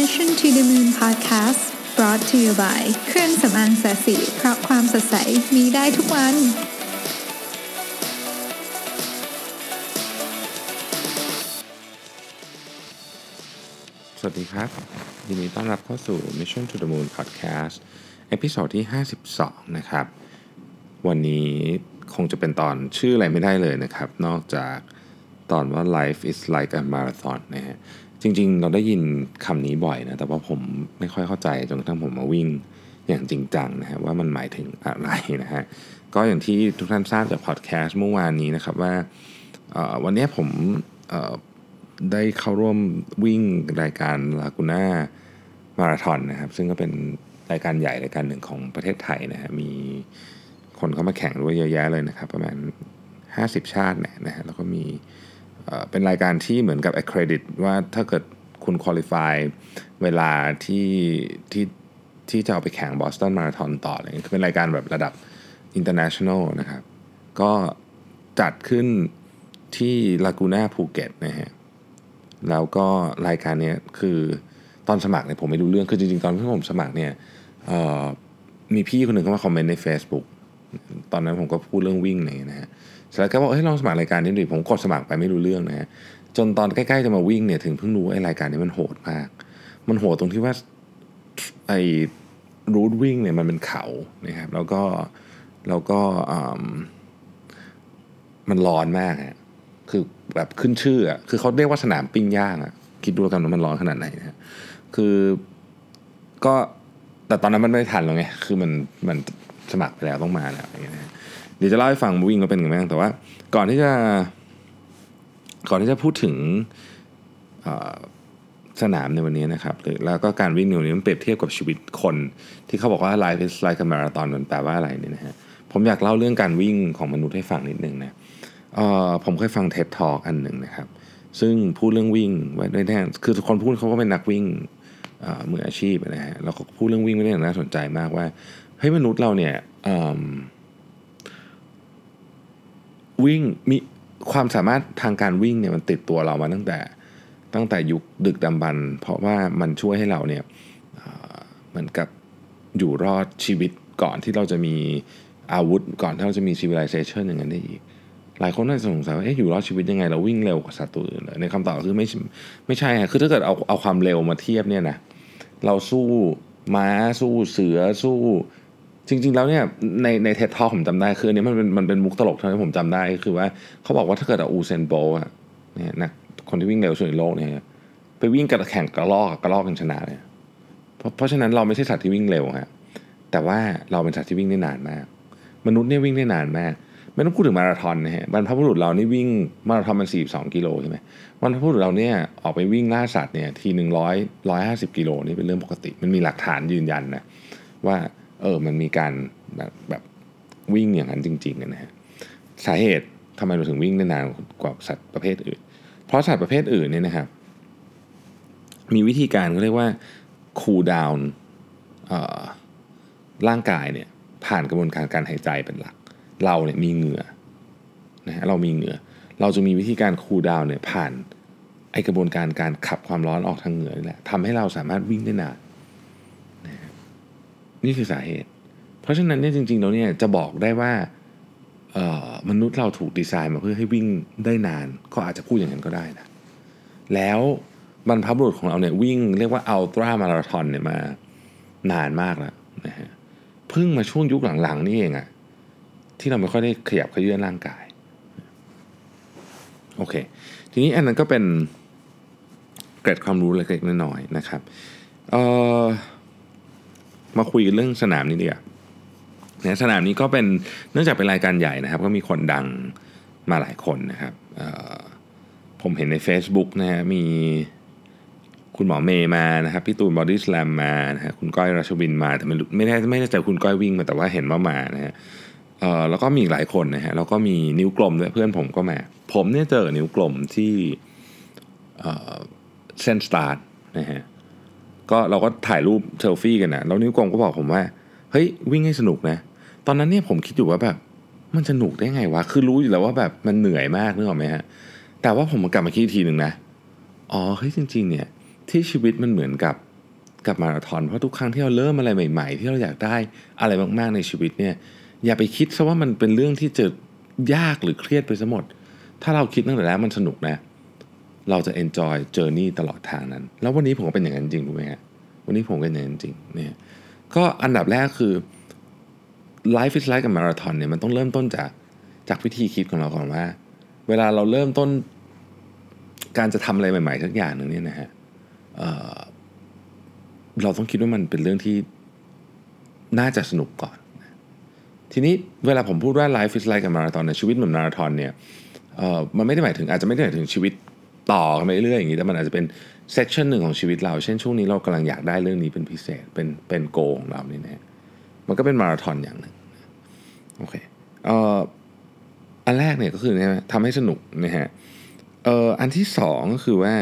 Mission to the Moon Podcast brought to you by เครื่องสำอางแสสีเพราะความสดใสมีได้ทุกวัน สวัสดีครับ ยินดีต้อนรับเข้าสู่ Mission to the Moon Podcast เอพิโซดที่ 52 นะครับ วันนี้คงจะเป็นตอนชื่ออะไรไม่ได้เลยนะครับ นอกจากตอนว่า life is like a marathon นะฮะ จริง ๆ เราได้ยินคำนี้บ่อยนะ แต่ว่าผมไม่ค่อยเข้าใจจนกระทั่งผมมาวิ่งอย่างจริงจังนะฮะว่ามันหมายถึงอะไรนะฮะก็อย่างที่ทุกท่านทราบจากพอดแคสต์เมื่อวานนี้นะครับว่าวันนี้ผมได้เข้าร่วมวิ่งรายการลากูน่ามาราธอนนะครับ ซึ่งก็เป็นรายการใหญ่รายการหนึ่งของประเทศไทยนะฮะมีคนเข้ามาแข่งด้วยเยอะแยะเลยนะครับ ประมาณ 50 ชาติเนี่ยนะฮะแล้วก็มี เป็นรายการที่เหมือนกับ accredit ว่าถ้าเกิดคุณคุริฟายเวลาที่ที่ที่จะเอาไปแข่งบอสตันมาราธอนต่ออะไรเงี้ยเป็นรายการแบบระดับ international นะครับ ก็จัดขึ้นที่ลากูน่าภูเก็ตนะฮะแล้วก็รายการนี้คือตอนสมัครเนี่ยผมไม่รู้เรื่อง คือจริงๆ ตอนที่ผมสมัครเนี่ยมีพี่คนหนึ่งเข้ามาคอมเมนต์ใน Facebook ตอนนั้นผมก็พูดเรื่องวิ่งเนี่ยนะฮะเสร็จแล้วก็บอกเฮ้ยลองสมัครรายการนี้ดิผมกดสมัครไปไม่รู้เรื่องนะฮะจนตอนใกล้ๆจะมาวิ่งเนี่ยถึงเพิ่งรู้ว่าไอ้รายการนี้มันโหดมาก มันโหดตรงที่ว่าไอ้รูทวิ่งเนี่ยมันเป็นเขานะครับแล้วก็แล้วก็อืมมันร้อนมากฮะคือแบบขึ้นชื่ออะคือเขาเรียกว่าสนามปิ้งย่างอะคิดดูกันว่ามันร้อนขนาดไหนนะฮะคือก็แต่ตอนนั้นมันไม่ทันแล้วไงคือมันมันสมัครไปแล้วต้องมาแล้วอย่างเงี้ย ดี๋ยวจะเล่าให้ฟังวิ่งก็เป็นยังไงบ้างแต่ว่า ก่อนที่จะ ก่อนที่จะพูดถึงสนามในวันนี้นะครับหรือแล้วก็การวิ่งในวันนี้มันเปรียบเทียบกับชีวิตคน ที่เขาบอกว่า life is like a marathon มันแปลว่าอะไรเนี่ยนะฮะผมอยากเล่าเรื่องการวิ่งของมนุษย์ให้ฟังนิดนึงนะผมเคยฟัง TED Talk อันหนึ่งนะครับ ซึ่งพูดเรื่องวิ่งไว้ได้แน่คือคนพูดเขาก็เป็นนักวิ่งเอ่อมืออาชีพนะฮะแล้วก็พูดเรื่องวิ่งไว้ได้อย่างน่าสนใจมากว่าเฮ้ยมนุษย์เราเนี่ยอ วิ่งมีความสามารถทางการวิ่งเนี่ยมันติดตัวเรามาตั้งแต่ตั้งแต่ยุคดึกดำบรรพ์เพราะว่ามันช่วยให้เราเนี่ยเหมือนกับอยู่รอดชีวิตก่อนที่เราจะมีอาวุธก่อนที่เราจะมี civilization อย่างนั้นได้อีก หลายคนน่าจะสงสัยว่าเอ๊ะอยู่รอดชีวิตยังไงเราวิ่งเร็วกว่าสัตว์ตัวอื่นในคำตอบคือไม่ไม่ใช่คือถ้าเกิดเอาเอาความเร็วมาเทียบเนี่ยนะเราสู้ม้าสู้เสือสู้ จริง ๆ แล้วเนี่ยในในเท็ดทอผมจำได้คืออันนี้มันเป็นมันเป็นมุกตลกเท่านั้ผมจำได้คือว่าเขาบอกว่าถ้าเกิดอูเซนโบอะเนี่ยนะคนที่วิ่งเร็วสุดในโลกเนี่ยไปวิ่งกับแข่งกระลอกกระลอกยังชนะเลยเพราะเพราะฉะนั้นเราไม่ใช่สัตว์ที่วิ่งเร็วฮะแต่ว่าเราเป็นสัตว์ที่วิ่งได้นานมาก มนุษย์เนี่ยวิ่งได้นานมากไม่ต้องพูดถึงมาราธอนนะฮะบรรพบุรุษเรานี่วิ่งมาราธอนมันสี่สองกิโลใช่ไหมบรรพบุรุษเราเนี่ยออกไปวิ่งล่าสัตว์เนี่ยทีหนึ่งร้อยร้อยห้าสิบกิโลนี่เป็นเรื่องปกติ มันมีหลักฐานยืนยันนะว่า เออมันมีการแบบแบบวิ่งอย่างนั้นจริงๆนะฮะสาเหตุทำไมเราถึงวิ่งได้นานกว่าสัตว์ประเภทอื่น เพราะสัตว์ประเภทอื่นเนี่ยนะครับ มีวิธีการเขาเรียกว่า cool down ร่างกายเนี่ยผ่านกระบวนการการหายใจเป็นหลัก เราเนี่ยมีเหงื่อนะฮะเรามีเหงื่อ เราจะมีวิธีการคูลดาวน์เนี่ยผ่านไอกระบวนการการขับความร้อนออกทางเหงื่อนี่แหละทำให้เราสามารถวิ่งได้นาน นี่คือสาเหตุ เพราะฉะนั้นเนี่ยจริงๆแล้วเนี่ยจะบอกได้ว่ามนุษย์เราถูกดีไซน์มาเพื่อให้วิ่งได้นานก็อาจจะพูดอย่างนั้นก็ได้นะแล้วบรรพบุรุษของเราเนี่ยวิ่งเรียกว่าอัลตร้ามาราธอนเนี่ยมานานมากแล้วนะฮะเพิ่งมาช่วงยุคหลังๆนี่เองอะที่เราไม่ค่อยได้ขยับขยื่นร่างกายโอเค ทีนี้อันนั้นก็เป็นเกร็ดความรู้เล็กๆน้อยๆนะครับเอ่อ มาคุยเรื่องสนามนี้ดีกว่าเนี่ยสนามนี้ก็เป็นเนื่องจากเป็นรายการใหญ่นะครับ ก็มีคนดังมาหลายคนนะครับผมเห็นใน Facebook นะฮะมีคุณหมอเมย์มานะครับพี่ตูนบอดี้สแลมมานะฮะคุณก้อยรัชวินมาแต่ไม่ไม่ได้ไม่ได้เจอคุณก้อยวิ่งมาแต่ว่าเห็นว่ามานะฮะเออแล้วก็มีอีกหลายคนนะฮะแล้วก็มีนิ้วกลมด้วยเพื่อนผมก็มา ผมเนี่ยเจอนิ้วกลมที่เอ่อเส้นสตาร์ทนะฮะ ก็เราก็ถ่ายรูปเซลฟี่กันนะแล้วนิ้วกลมก็บอกผมว่า เฮ้ยวิ่งให้สนุกนะ ตอนนั้นเนี่ยผมคิดอยู่ว่าแบบมันสนุกได้ไงวะ คือรู้อยู่แล้วว่าแบบมันเหนื่อยมากนึกออกไหมฮะ แต่ว่าผมกลับมาคิดอีกทีหนึ่งนะ อ๋อเฮ้ยจริง ๆ เนี่ย ที่ชีวิตมันเหมือนกับกับมาราธอนเพราะทุกครั้งที่เราเริ่มอะไรใหม่ ๆ ที่เราอยากได้อะไรมากๆในชีวิตเนี่ย อย่าไปคิดซะว่ามันเป็นเรื่องที่จะยากหรือเครียดไปซะหมด ถ้าเราคิดตั้งแต่แรกมันสนุกนะเเราจะ enjoy journey ตลอดทางนั้น แล้ววันนี้ผมก็เป็นอย่างนั้นจริงถูกไหมฮะวันนี้ผมก็เป็นอย่างนั้นจริงเนี่ยก็อันดับแรกคือ life is like a marathon เนี่ยมันต้องเริ่มต้นจากจากวิธีคิดของเราก่อนว่า เวลาเราเริ่มต้นการจะทำอะไรใหม่ๆสักอย่างหนึ่งเนี่ยนะฮะเเราต้องคิดว่ามันเป็นเรื่องที่น่าจะสนุกก่อน ทีนี้เวลาผมพูดว่า life is like a marathon ในชีวิตเหมือนมาราธอนเนี่ยมันไม่ได้หมายถึงอาจจะไม่ได้หมายถึงชีวิต ต่อกันไปเรื่อยอย่างนี้แต่มันอาจจะเป็นเซสชันหนึ่งของชีวิตเรา เช่นช่วงนี้เรากำลังอยากได้เรื่องนี้เป็นพิเศษเป็นเป็นโกของเรานี่นะมันก็เป็นมาราธอนอย่างหนึ่งโอเคเอ่ออันแรกเนี่ยก็คือนี่ยทำให้สนุกนะฮะเอ่ออันที่สองก็คือว่า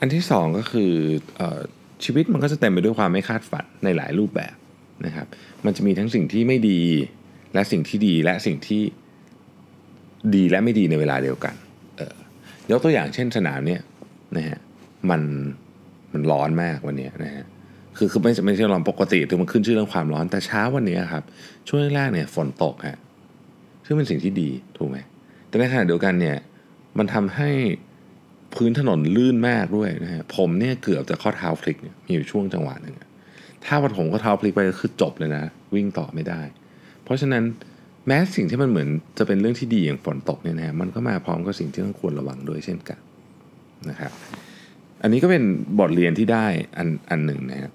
อันที่สองก็คือเอ่อชีวิตมันก็จะเต็มไปด้วยความไม่คาดฝันในหลายรูปแบบนะครับ มันจะมีทั้งสิ่งที่ไม่ดีและสิ่งที่ดีและสิ่งที่ ดีและไม่ดีในเวลาเดียวกันเออยกตัวอย่างเช่นสนามเนี่ยนะฮะมันมันร้อนมากวันนี้นะฮะคือคือไม่ไม่ใช่ร้อนปกติถึงมันขึ้นชื่อเรื่องความร้อนแต่เช้าวันนี้ครับ ช่วงแรกเนี่ยฝนตกฮะซึ่งเป็นสิ่งที่ดีถูกไหมแต่ในขณะเดียวกันเนี่ยมันทำให้พื้นถนนลื่นมากด้วยนะฮะผมเนี่ยเกือบจะข้อเท้าพลิกเนี่ยมีอยู่ช่วงจังหวะหนึ่งถ้าวันผมก็เท้าพลิกไปก็คือจบเลยนะ วิ่งต่อไม่ได้ เพราะฉะนั้น แม้สิ่งที่มันเหมือนจะเป็นเรื่องที่ดีอย่างฝนตกเนี่ยนะมันก็มาพร้อมกับสิ่งที่ต้องควรระวังด้วยเช่นกันนะครับ อันนี้ก็เป็นบทเรียนที่ได้อันอันหนึ่งนะครับ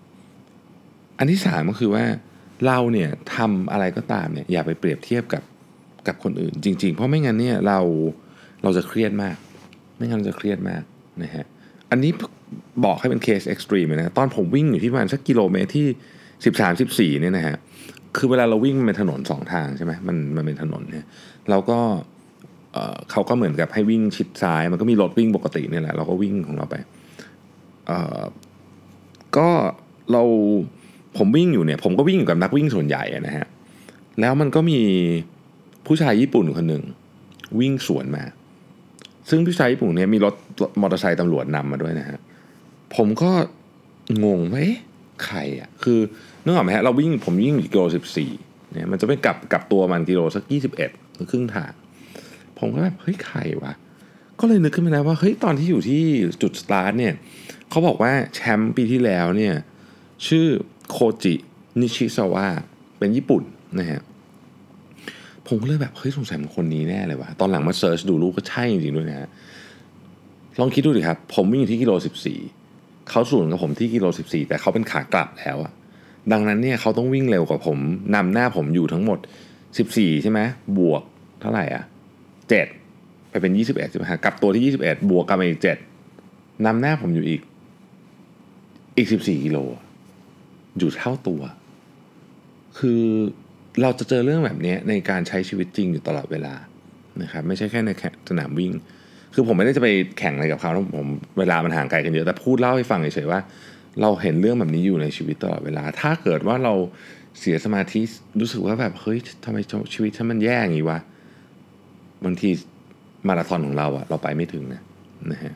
อันที่สามก็คือว่าเราเนี่ยทำอะไรก็ตามเนี่ยอย่าไปเปรียบเทียบกับกับคนอื่น จริง ๆ เพราะไม่งั้นเนี่ยเราเราจะเครียดมาก ไม่งั้นเราจะเครียดมากนะฮะอันนี้บอกให้เป็นเคสเอ็กซ์ตรีมนะตอนผมวิ่งอยู่ที่ประมาณสักกิโลเมตรที่ 13 14เนี่ยนะฮะ คือเวลาเราวิ่งมันเป็นถนนสองทางใช่ไหมมันมันเป็นถนนเนี่ยเราก็เขาก็เหมือนกับให้วิ่งชิดซ้าย มันก็มีรถวิ่งปกติเนี่ยแหละเราก็วิ่งของเราไปก็เราผมวิ่งอยู่เนี่ย ผมก็วิ่งอยู่กับนักวิ่งส่วนใหญ่นะฮะแล้วมันก็มีผู้ชายญี่ปุ่นคนหนึ่งวิ่งสวนมา ซึ่งผู้ชายญี่ปุ่นเนี่ยมีรถมอเตอร์ไซค์ตำรวจนำมาด้วยนะฮะผมก็งงว่า ใครอะคือนึกออกไหมฮะเราวิ่งผมวิ่งกิโลสิบสี่เนี่ยมันจะไปกลับกลับตัวมันกิโลสักยี่สิบเอ็ดหรือครึ่งทางผมก็แบบเฮ้ยใครวะก็เลยนึกขึ้นมาแล้วว่าเฮ้ยตอนที่อยู่ที่จุดสตาร์ทเนี่ยเขาบอกว่าแชมป์ปีที่แล้วเนี่ยชื่อโคจินิชิซาวะเป็นญี่ปุ่นนะฮะผมก็เลยแบบเฮ้ยสงสัยมันคนนี้แน่เลยวะตอนหลังมาเซิร์ชดูรูปก็ใช่จริงๆด้วยนะฮะลองคิดดูดิครับ ผมวิ่งอยู่ที่กิโลสิบสี่ เขาสูงกับผมที่กิโลสิบสี่แต่เขาเป็นขากลับแล้วอะดังนั้นเนี่ยเขาต้องวิ่งเร็วกว่าผมนำหน้าผมอยู่ทั้งหมด 14 ใช่ไหมบวกเท่าไหร่อะ7ไปเป็น 21ใช่ไหมฮะกับตัวที่ 21 บวกกับอีก7นำหน้าผมอยู่อีก อีก 14กิโลอยู่เท่าตัว คือเราจะเจอเรื่องแบบนี้ในการใช้ชีวิตจริงอยู่ตลอดเวลานะครับไม่ใช่แค่ในสนามวิ่ง คือผมไม่ได้จะไปแข่งอะไรกับเขาผมเวลามันห่างไกลกันเยอะแต่พูดเล่าให้ฟังเฉยๆว่า เราเห็นเรื่องแบบนี้อยู่ในชีวิตตลอดเวลา ถ้าเกิดว่าเราเสียสมาธิรู้สึกว่าแบบเฮ้ยทำไมชีวิตฉันมันแย่อย่างนี้วะบางทีมาราธอนของเราอะเราไปไม่ถึงนะนะฮะ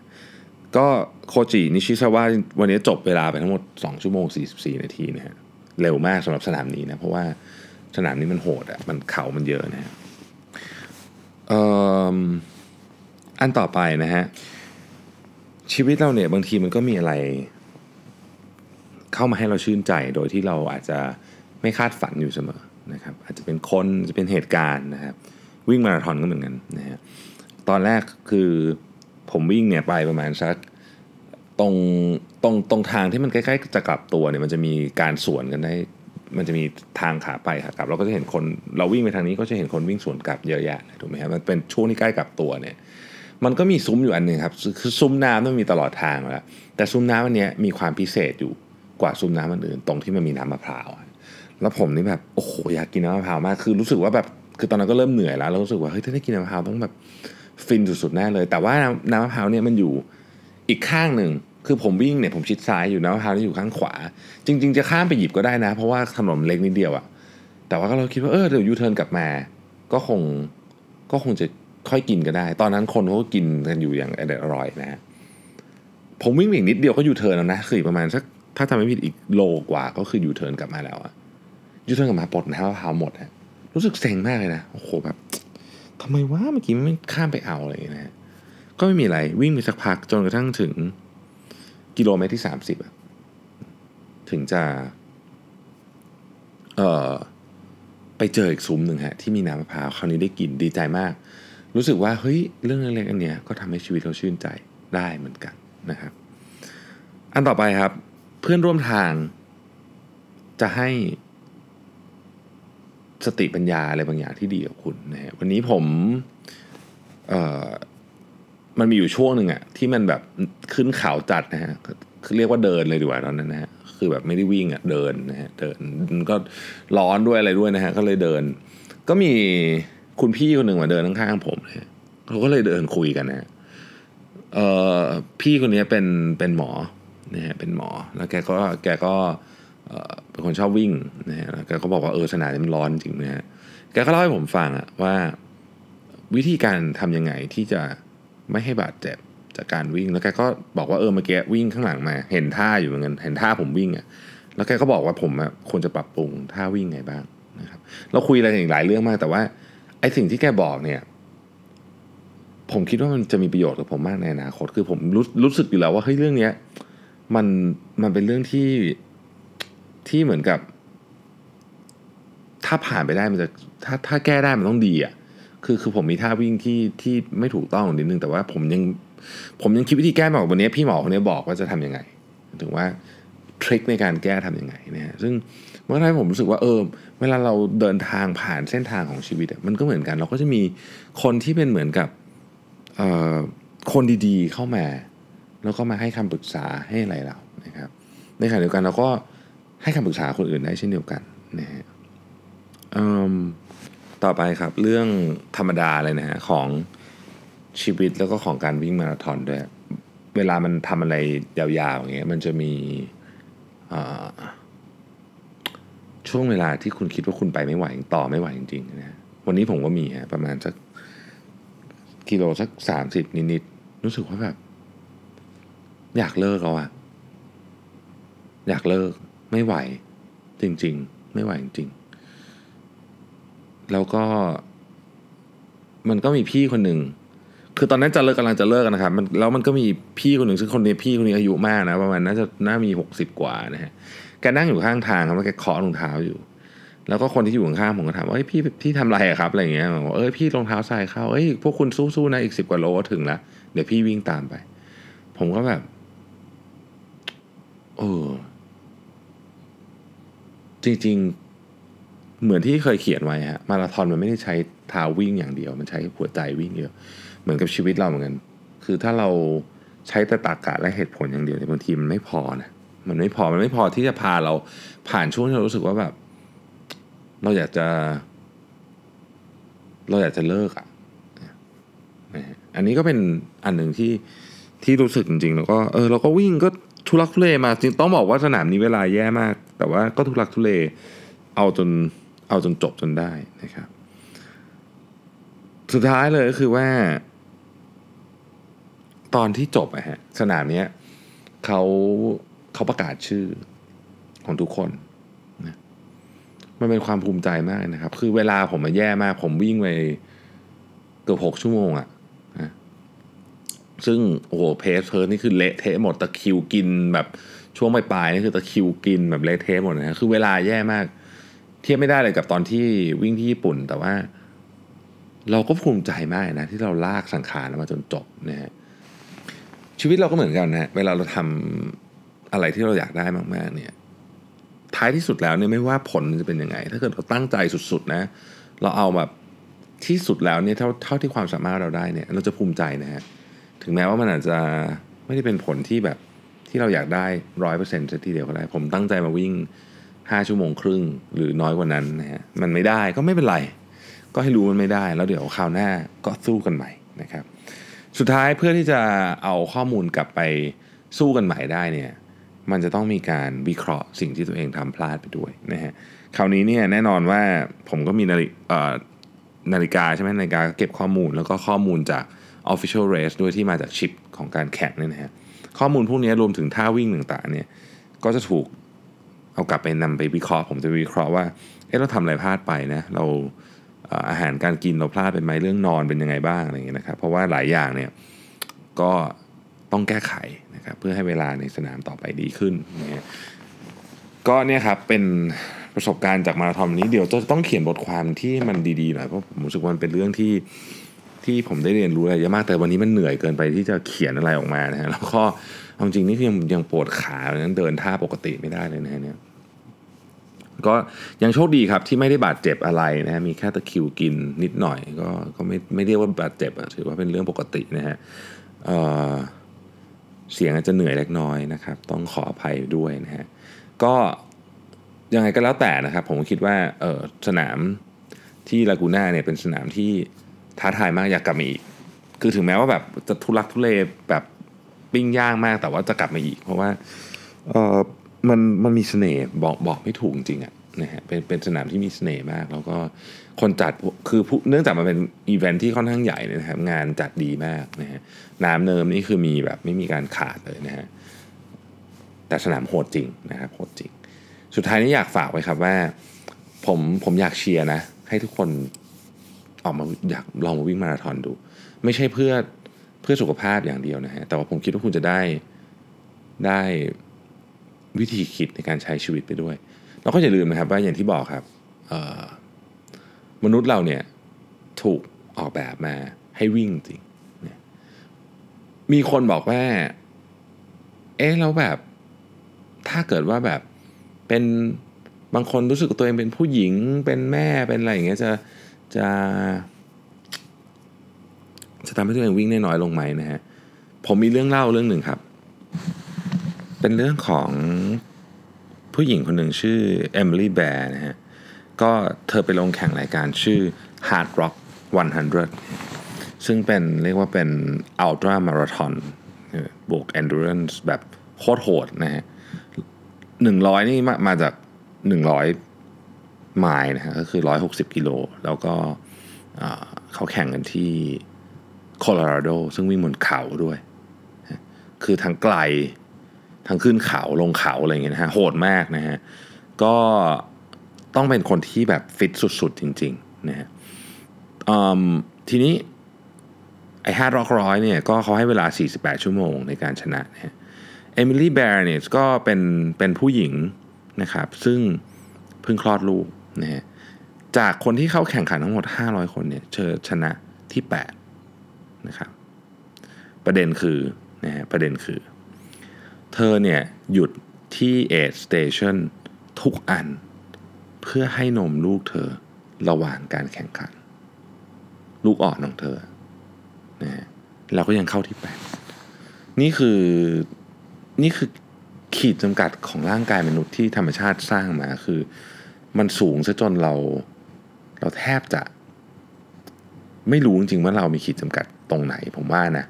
ก็โคจินิชิซาวะวันนี้จบเวลาไปทั้งหมด 2 ชั่วโมง 44 นาทีนะฮะเร็วมากสำหรับสนามนี้นะ เพราะว่าสนามนี้มันโหดอะมันเข่ามันเยอะนะฮะ อันต่อไปนะฮะชีวิตเราเนี่ยบางทีมันก็มีอะไร เข้ามาให้เราชื่นใจโดยที่เราอาจจะไม่คาดฝันอยู่เสมอนะครับอาจจะเป็นคนจะเป็นเหตุการณ์นะครับ วิ่งมาราธอนก็เหมือนกันนะฮะตอนแรกคือผมวิ่งเนี่ยไปประมาณสักตรงตรงตรงทางที่มันใกล้ๆจะกลับตัวเนี่ยมันจะมีการสวนกันได้ มันจะมีทางขาไปขากลับ เราก็จะเห็นคนเราวิ่งไปทางนี้ก็จะเห็นคนวิ่งสวนกลับเยอะแยะถูกไหมครับมันเป็นช่วงที่ใกล้กลับตัวเนี่ย มันก็มีซุ้มอยู่อันหนึ่งครับคือซุ้มน้ำมันมีตลอดทางแล้วแต่ซุ้มน้ำอันนี้มีความพิเศษอยู่กว่าซุ้มน้ำอันอื่น ตรงที่มันมีน้ำมะพร้าวแล้วผมนี่แบบโอ้โหอยากกินน้ำมะพร้าวมากคือรู้สึกว่าแบบคือตอนนั้นก็เริ่มเหนื่อยแล้วแล้วรู้สึกว่าเฮ้ยถ้าได้กินน้ำมะพร้าวต้องแบบฟินสุดๆแน่เลย แต่ว่าน้ำมะพร้าวเนี่ยมันอยู่อีกข้างหนึ่งคือผมวิ่งเนี่ยผมชิดซ้ายอยู่น้ำมะพร้าวนี่อยู่ข้างขวา จริง ๆ จะข้ามไปหยิบก็ได้นะ เพราะว่าถนนเล็กนิดเดียวอะแต่ว่าก็เราคิดว่าเออเดี๋ยวยูเทิร์นกลับมา ก็คงก็คงจะ ค่อยกินก็ได้ ตอนนั้นคนเขาก็กินกันอยู่อย่างอร่อยนะฮะผมวิ่งอีกนิดเดียวก็ยูเทิร์นแล้วนะคือประมาณสักถ้าจำไม่ผิดอีกโลกว่าก็คือยูเทิร์นกลับมาแล้วอะยูเทิร์นกลับมาปรากฏน้ำมะพร้าวหมดฮะรู้สึกเซ็งมากเลยนะโอ้โหแบบทำไมวะเมื่อกี้ไม่ข้ามไปเอาอะไรอย่างเงี้ยนะฮะก็ไม่มีอะไรวิ่งไปสักพักจนกระทั่งถึงกิโลเมตรที่สามสิบอะถึงจะ เอ่อไปเจออีกซุ้มหนึ่งฮะ ที่มีน้ำมะพร้าวคราวนี้ได้กินดีใจมาก รู้สึกว่าเฮ้ยเรื่องเล็กๆอันเนี้ยก็ทำให้ชีวิตเราชื่นใจได้เหมือนกันนะครับ อันต่อไปครับ เพื่อนร่วมทางจะให้สติปัญญาอะไรบางอย่างที่ดีกับคุณนะฮะวันนี้ผมเอ่อมันมีอยู่ช่วงหนึ่งอะที่มันแบบขึ้นเขาจัดนะฮะคือเรียกว่าเดินเลยดีกว่าตอนนั้นนะฮะคือแบบไม่ได้วิ่งอะเดินนะฮะเดินก็ร้อนด้วยอะไรด้วยนะฮะก็เลยเดิน ก็มี คุณพี่คนหนึ่งมาเดินข้างๆผมนะฮะเขาก็เลยเดินคุยกันนะฮะเออพี่คนนี้เป็นเป็นหมอนะฮะเป็นหมอ แล้วแกก็แกก็เป็นคนชอบวิ่งนะฮะแล้วแกก็บอกว่าเออสนามมันร้อนจริงนะฮะแกก็เล่าให้ผมฟังอะว่าวิธีการทำยังไงที่จะไม่ให้บาดเจ็บจากการวิ่ง แล้วแกก็บอกว่าเออเมื่อกี้วิ่งข้างหลังมา เห็นท่าอยู่เหมือนกันเห็นท่าผมวิ่งอะ่ะแล้วแกก็บอกว่าผมอะควรจะปรับปรุงท่าวิ่งไงบ้างนะครับเราคุยอะไรกันอีกหลายเรื่องมากแต่ว่า ไอ้สิ่งที่แกบอกเนี่ย ผมคิดว่ามันจะมีประโยชน์กับผมมากในอนาคต คือผมรู้รู้สึกอยู่แล้วว่าเฮ้ยเรื่องเนี้ย มันมันเป็นเรื่องที่ที่เหมือนกับ ถ้าผ่านไปได้มันจะถ้าถ้าแก้ได้มันต้องดีอะคือคือผมมีท่าวิ่งที่ที่ไม่ถูกต้องนิดนึงแต่ว่าผมยังผมยังคิดวิธีแก้ไม่ออกวันนี้พี่หมอคนนี้บอกว่าจะทำยังไง ถึงว่าทริคในการแก้ทำยังไงนะฮะซึ่ง เมื่อไหร่ผมรู้สึกว่าเออเวลาเราเดินทางผ่านเส้นทางของชีวิตมันก็เหมือนกัน เราก็จะมีคนที่เป็นเหมือนกับออคนดีๆเข้ามา แล้วก็มาให้คำปรึกษาให้อะไรเรานะครับ ในขณะเดียวกันเราก็ให้คำปรึกษาคนอื่นได้เช่นเดียวกันนะฮะต่อไปครับเรื่องธรรมดาเลยนะฮะของชีวิตแล้วก็ของการวิ่งมาราธอนด้วย เวลามันทำอะไรยาวๆอย่างเงี้ยมันจะมี ช่วงเวลาที่คุณคิดว่าคุณไปไม่ไหวต่อไม่ไหวจริงๆนะวันนี้ผมก็มีฮะประมาณสักกิโลสักสามสิบนิดๆรู้สึกว่าแบบ อยากเลิกแล้วอะอยากเลิกไม่ไหว จริง ๆ ไม่ไหวจริงๆแล้วก็ มันก็มีพี่คนหนึ่งคือตอนนั้นจะเลิกกำลังจะเลิกนะครับมันแล้วมันก็มีพี่คนหนึ่งซึ่งคนนี้พี่คนนี้อายุมากนะประมาณน่าจะน่ามีหกสิบกว่านะฮะ แกนั่งอยู่ข้างทางครับแล้วแกเคาะรองเท้าอยู่ แล้วก็คนที่อยู่ข้างๆผมก็ถามว่าเฮ้ยพี่พี่ทำอะไรอะครับอะไรอย่างเงี้ยบอกเอ้ยพี่รองเท้าใส่เข้าเอ้ยพวกคุณสู้ๆนะอีกสิบกว่าโลก็ถึงแล้วเดี๋ยวพี่วิ่งตามไป ผมก็แบบเออจริงๆ เหมือนที่เคยเขียนไว้ฮะมาราธอนมันไม่ได้ใช้เท้าวิ่งอย่างเดียว มันใช้หัวใจวิ่งเยอะเหมือนกับชีวิตเราเหมือนกัน คือถ้าเราใช้แต่ตรรกะและเหตุผลอย่างเดียวเนี่ยบางทีมันไม่พอนะ มันไม่พอมันไม่พอที่จะพาเราผ่านช่วงที่เรารู้สึกว่าแบบ เราอยากจะ เราอยากจะเลิกอะอันนี้ก็เป็นอันหนึ่งที่ที่รู้สึกจริงๆ แล้วก็เออเราก็วิ่งก็ทุลักทุเลมาจริงต้องบอกว่าสนามนี้เวลาแย่มาก แต่ว่าก็ทุลักทุเลเอาจนเอาจนจบจนได้นะครับ สุดท้ายเลยก็คือว่า ตอนที่จบอะฮะสนามเนี้ยเขา เขาประกาศชื่อของทุกคนนะมันเป็นความภูมิใจมากนะครับ คือเวลาผมมันแย่มาก ผมวิ่งไปเกือบหกชั่วโมงอะนะซึ่งโอ้โหเพสเพิร์นี่คือเละเทะหมดตะคิวกินแบบช่วงปลายๆนี่คือตะคิวกินแบบเละเทะหมดนะคือเวลาแย่มาก เทียบไม่ได้เลยกับตอนที่วิ่งที่ญี่ปุ่น แต่ว่า เราก็ภูมิใจมากนะที่เราลากสังขารมาจนจบนะฮะชีวิตเราก็เหมือนกันนะเวลาเราทำ อะไรที่เราอยากได้มากๆเนี่ยท้ายที่สุดแล้วเนี่ยไม่ว่าผลจะเป็นยังไง ถ้าเกิดเราตั้งใจสุดๆนะ เราเอาแบบที่สุดแล้วเนี่ยเท่าเท่าที่ความสามารถเราได้เนี่ย เราจะภูมิใจนะฮะถึงแม้ว่ามันอาจจะไม่ได้เป็นผลที่แบบที่เราอยากได้ร้อยเปอร์เซ็นต์ทีเดียวก็ได้ ผมตั้งใจมาวิ่งห้าชั่วโมงครึ่งหรือน้อยกว่านั้นนะฮะมันไม่ได้ก็ไม่เป็นไร ก็ให้รู้มันไม่ได้ แล้วเดี๋ยวคราวหน้าก็สู้กันใหม่นะครับ สุดท้ายเพื่อที่จะเอาข้อมูลกลับไปสู้กันใหม่ได้เนี่ย มันจะต้องมีการวิเคราะห์สิ่งที่ตัวเองทำพลาดไปด้วยนะฮะคราวนี้เนี่ยแน่นอนว่าผมก็มีนาฬินาฬิกาใช่ไหมนาฬิกาเก็บข้อมูลแล้วก็ข้อมูลจาก Official Race ด้วยที่มาจากชิปของการแข่งเนี่ยนะฮะข้อมูลพวกนี้รวมถึงท่าวิ่งต่างๆเนี่ยก็จะถูกเอากลับไปนำไปวิเคราะห์ ผมจะวิเคราะห์ว่าเอ๊ะเราทำอะไรพลาดไปนะเราอาหารการกินเราพลาดเป็นไหมเรื่องนอนเป็นยังไงบ้างอะไรอย่างเงี้ยนะครับเพราะว่าหลายอย่างเนี่ยก็ ต้องแก้ไขนะครับเพื่อให้เวลาในสนามต่อไปดีขึ้นนะก็เนี่ยครับเป็นประสบการณ์จากมาราธอนนี้เดี๋ยวจะต้องเขียนบทความที่มันดีๆหน่อยเพราะผมรู้สึกว่ามันเป็นเรื่องที่ที่ผมได้เรียนรู้อะไรเยอะมากแต่วันนี้มันเหนื่อยเกินไปที่จะเขียนอะไรออกมานะฮะแล้วก็จริงนี่ยังยังปวดขาเดินท่าปกติไม่ได้เลยนะเนี่ยก็ยังโชคดีครับที่ไม่ได้บาดเจ็บอะไรนะฮะมีแค่ตะคิวกินนิดหน่อย ก็ก็ไม่ไม่เรียกว่าบาดเจ็บอะถือว่าเป็นเรื่องปกตินะฮะเอ่อ เสียงอาจจะเหนื่อยเล็กน้อยนะครับ ต้องขออภัยด้วยนะฮะก็ยังไงก็แล้วแต่นะครับ ผมคิดว่าเออสนามที่ลากูน่าเนี่ยเป็นสนามที่ท้าทายมากอยากกลับมาอีก คือถึงแม้ว่าแบบจะทุลักทุเลแบบปิ้งย่างมากแต่ว่าจะกลับมาอีก เพราะว่าเออมันมันมีเสน่ห์บอกบอกไม่ถูกจริงอะ นะฮะเป็นเป็นสนามที่มีเสน่ห์มาก แล้วก็คนจัดคือเนื่องจากมันเป็นอีเวนท์ที่ค่อนข้างใหญ่นะครับ งานจัดดีมากนะฮะน้ำเนิ้มนี่คือมีแบบไม่มีการขาดเลยนะฮะแต่สนามโหดจริงนะครับโหดจริง สุดท้ายนี้อยากฝากไว้ครับว่า ผมผมอยากเชียร์นะ ให้ทุกคนออกมาอยากลองมาวิ่งมาราธอนดู ไม่ใช่เพื่อเพื่อสุขภาพอย่างเดียวนะฮะแต่ว่าผมคิดว่าคุณจะได้ได้วิธีคิดในการใช้ชีวิตไปด้วย เราก็อย่าลืมนะครับว่าอย่างที่บอกครับมนุษย์เราเนี่ยถูกออกแบบมาให้วิ่งจริง มีคนบอกว่า เอ๊ะแล้วแบบ ถ้าเกิดว่าแบบเป็นบางคนรู้สึกตัวเองเป็นผู้หญิงเป็นแม่เป็นอะไรอย่างเงี้ยจะจะจะทำให้ตัวเองวิ่งได้น้อยลงไหมนะฮะ ผมมีเรื่องเล่าเรื่องหนึ่งครับ เป็นเรื่องของ ผู้หญิงคนหนึ่งชื่อเอมิลี่แบร์นะฮะก็เธอไปลงแข่งรายการชื่อ Hard Rock 100 ซึ่งเป็นเรียกว่าเป็น Ultra Marathon บวก Endurance แบบโคตรโหดนะฮะหนึ่งร้อยนี่มามาจากหนึ่งร้อยไมล์นะฮะก็คือร้อยหกสิบกิโล แล้วก็เขาแข่งกันที่โคโลราโดซึ่งวิ่งบนเขาด้วย คือทั้งไกล ทั้งขึ้นเขาลงเขาอะไรอย่างเงี้ยนะฮะโหดมากนะฮะก็ต้องเป็นคนที่แบบฟิตสุดๆจริงๆนะฮะทีนี้ไอ้ห้ารอยร้อยเนี่ยก็เขาให้เวลา 48 ชั่วโมงในการชนะนะฮะเอมิลี่แบร์เนี่ยก็เป็นเป็นผู้หญิงนะครับ ซึ่งเพิ่งคลอดลูกนะฮะจากคนที่เข้าแข่งขันทั้งหมด 500 คนเนี่ยเธอชนะที่ 8 นะครับ ประเด็นคือนะฮะประเด็นคือ เธอเนี่ยหยุดที่เอทสเตชันทุกอัน เพื่อให้นมลูกเธอระหว่างการแข่งขัน ลูกอ่อนของเธอนะฮะเราก็ยังเข้าที่8นี่คือนี่คือขีดจำกัดของร่างกายมนุษย์ที่ธรรมชาติสร้างมาคือ มันสูงซะจนเราเราแทบจะ ไม่รู้จริงๆว่าเรามีขีดจำกัดตรงไหนผมว่านะ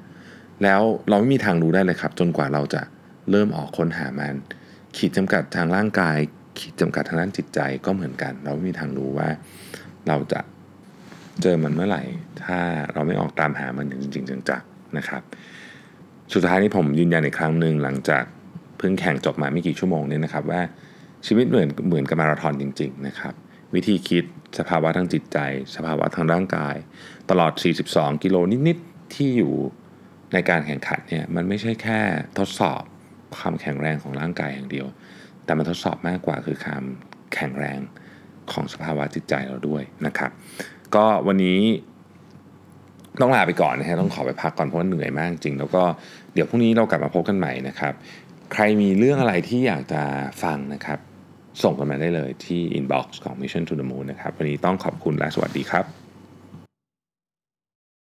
แล้วเราไม่มีทางรู้ได้เลยครับ จนกว่าเราจะ เริ่มออกค้นหามัน ขีดจำกัดทางร่างกาย ขีดจำกัดทางด้านจิตใจก็เหมือนกัน เราไม่มีทางรู้ว่าเราจะเจอมันเมื่อไหร่ ถ้าเราไม่ออกตามหามันจริงๆจังๆนะครับ สุดท้ายนี้ผมยืนยันอีกครั้งหนึ่งหลังจากเพิ่งแข่งจบมาไม่กี่ชั่วโมงนี้นะครับว่าชีวิตเหมือนเหมือนกับมาราธอนจริง ๆ นะครับ วิธีคิดสภาวะทางจิตใจ สภาวะทางร่างกาย ตลอด 42 กิโลนิด ๆ ที่อยู่ในการแข่งขันเนี่ยมันไม่ใช่แค่ทดสอบ ความแข็งแรงของร่างกายอย่างเดียว แต่มันทดสอบมากกว่าคือความแข็งแรงของสภาวะจิตใจเราด้วยนะครับ ก็วันนี้ต้องลาไปก่อนนะฮะต้องขอไปพักก่อนเพราะว่าเหนื่อยมากจริง แล้วก็เดี๋ยวพรุ่งนี้เรากลับมาพบกันใหม่นะครับ ใครมีเรื่องอะไรที่อยากจะฟังนะครับ ส่งกันมาได้เลยที่ inbox ของ Mission to the Moon นะครับ วันนี้ต้องขอบคุณและสวัสดีครับ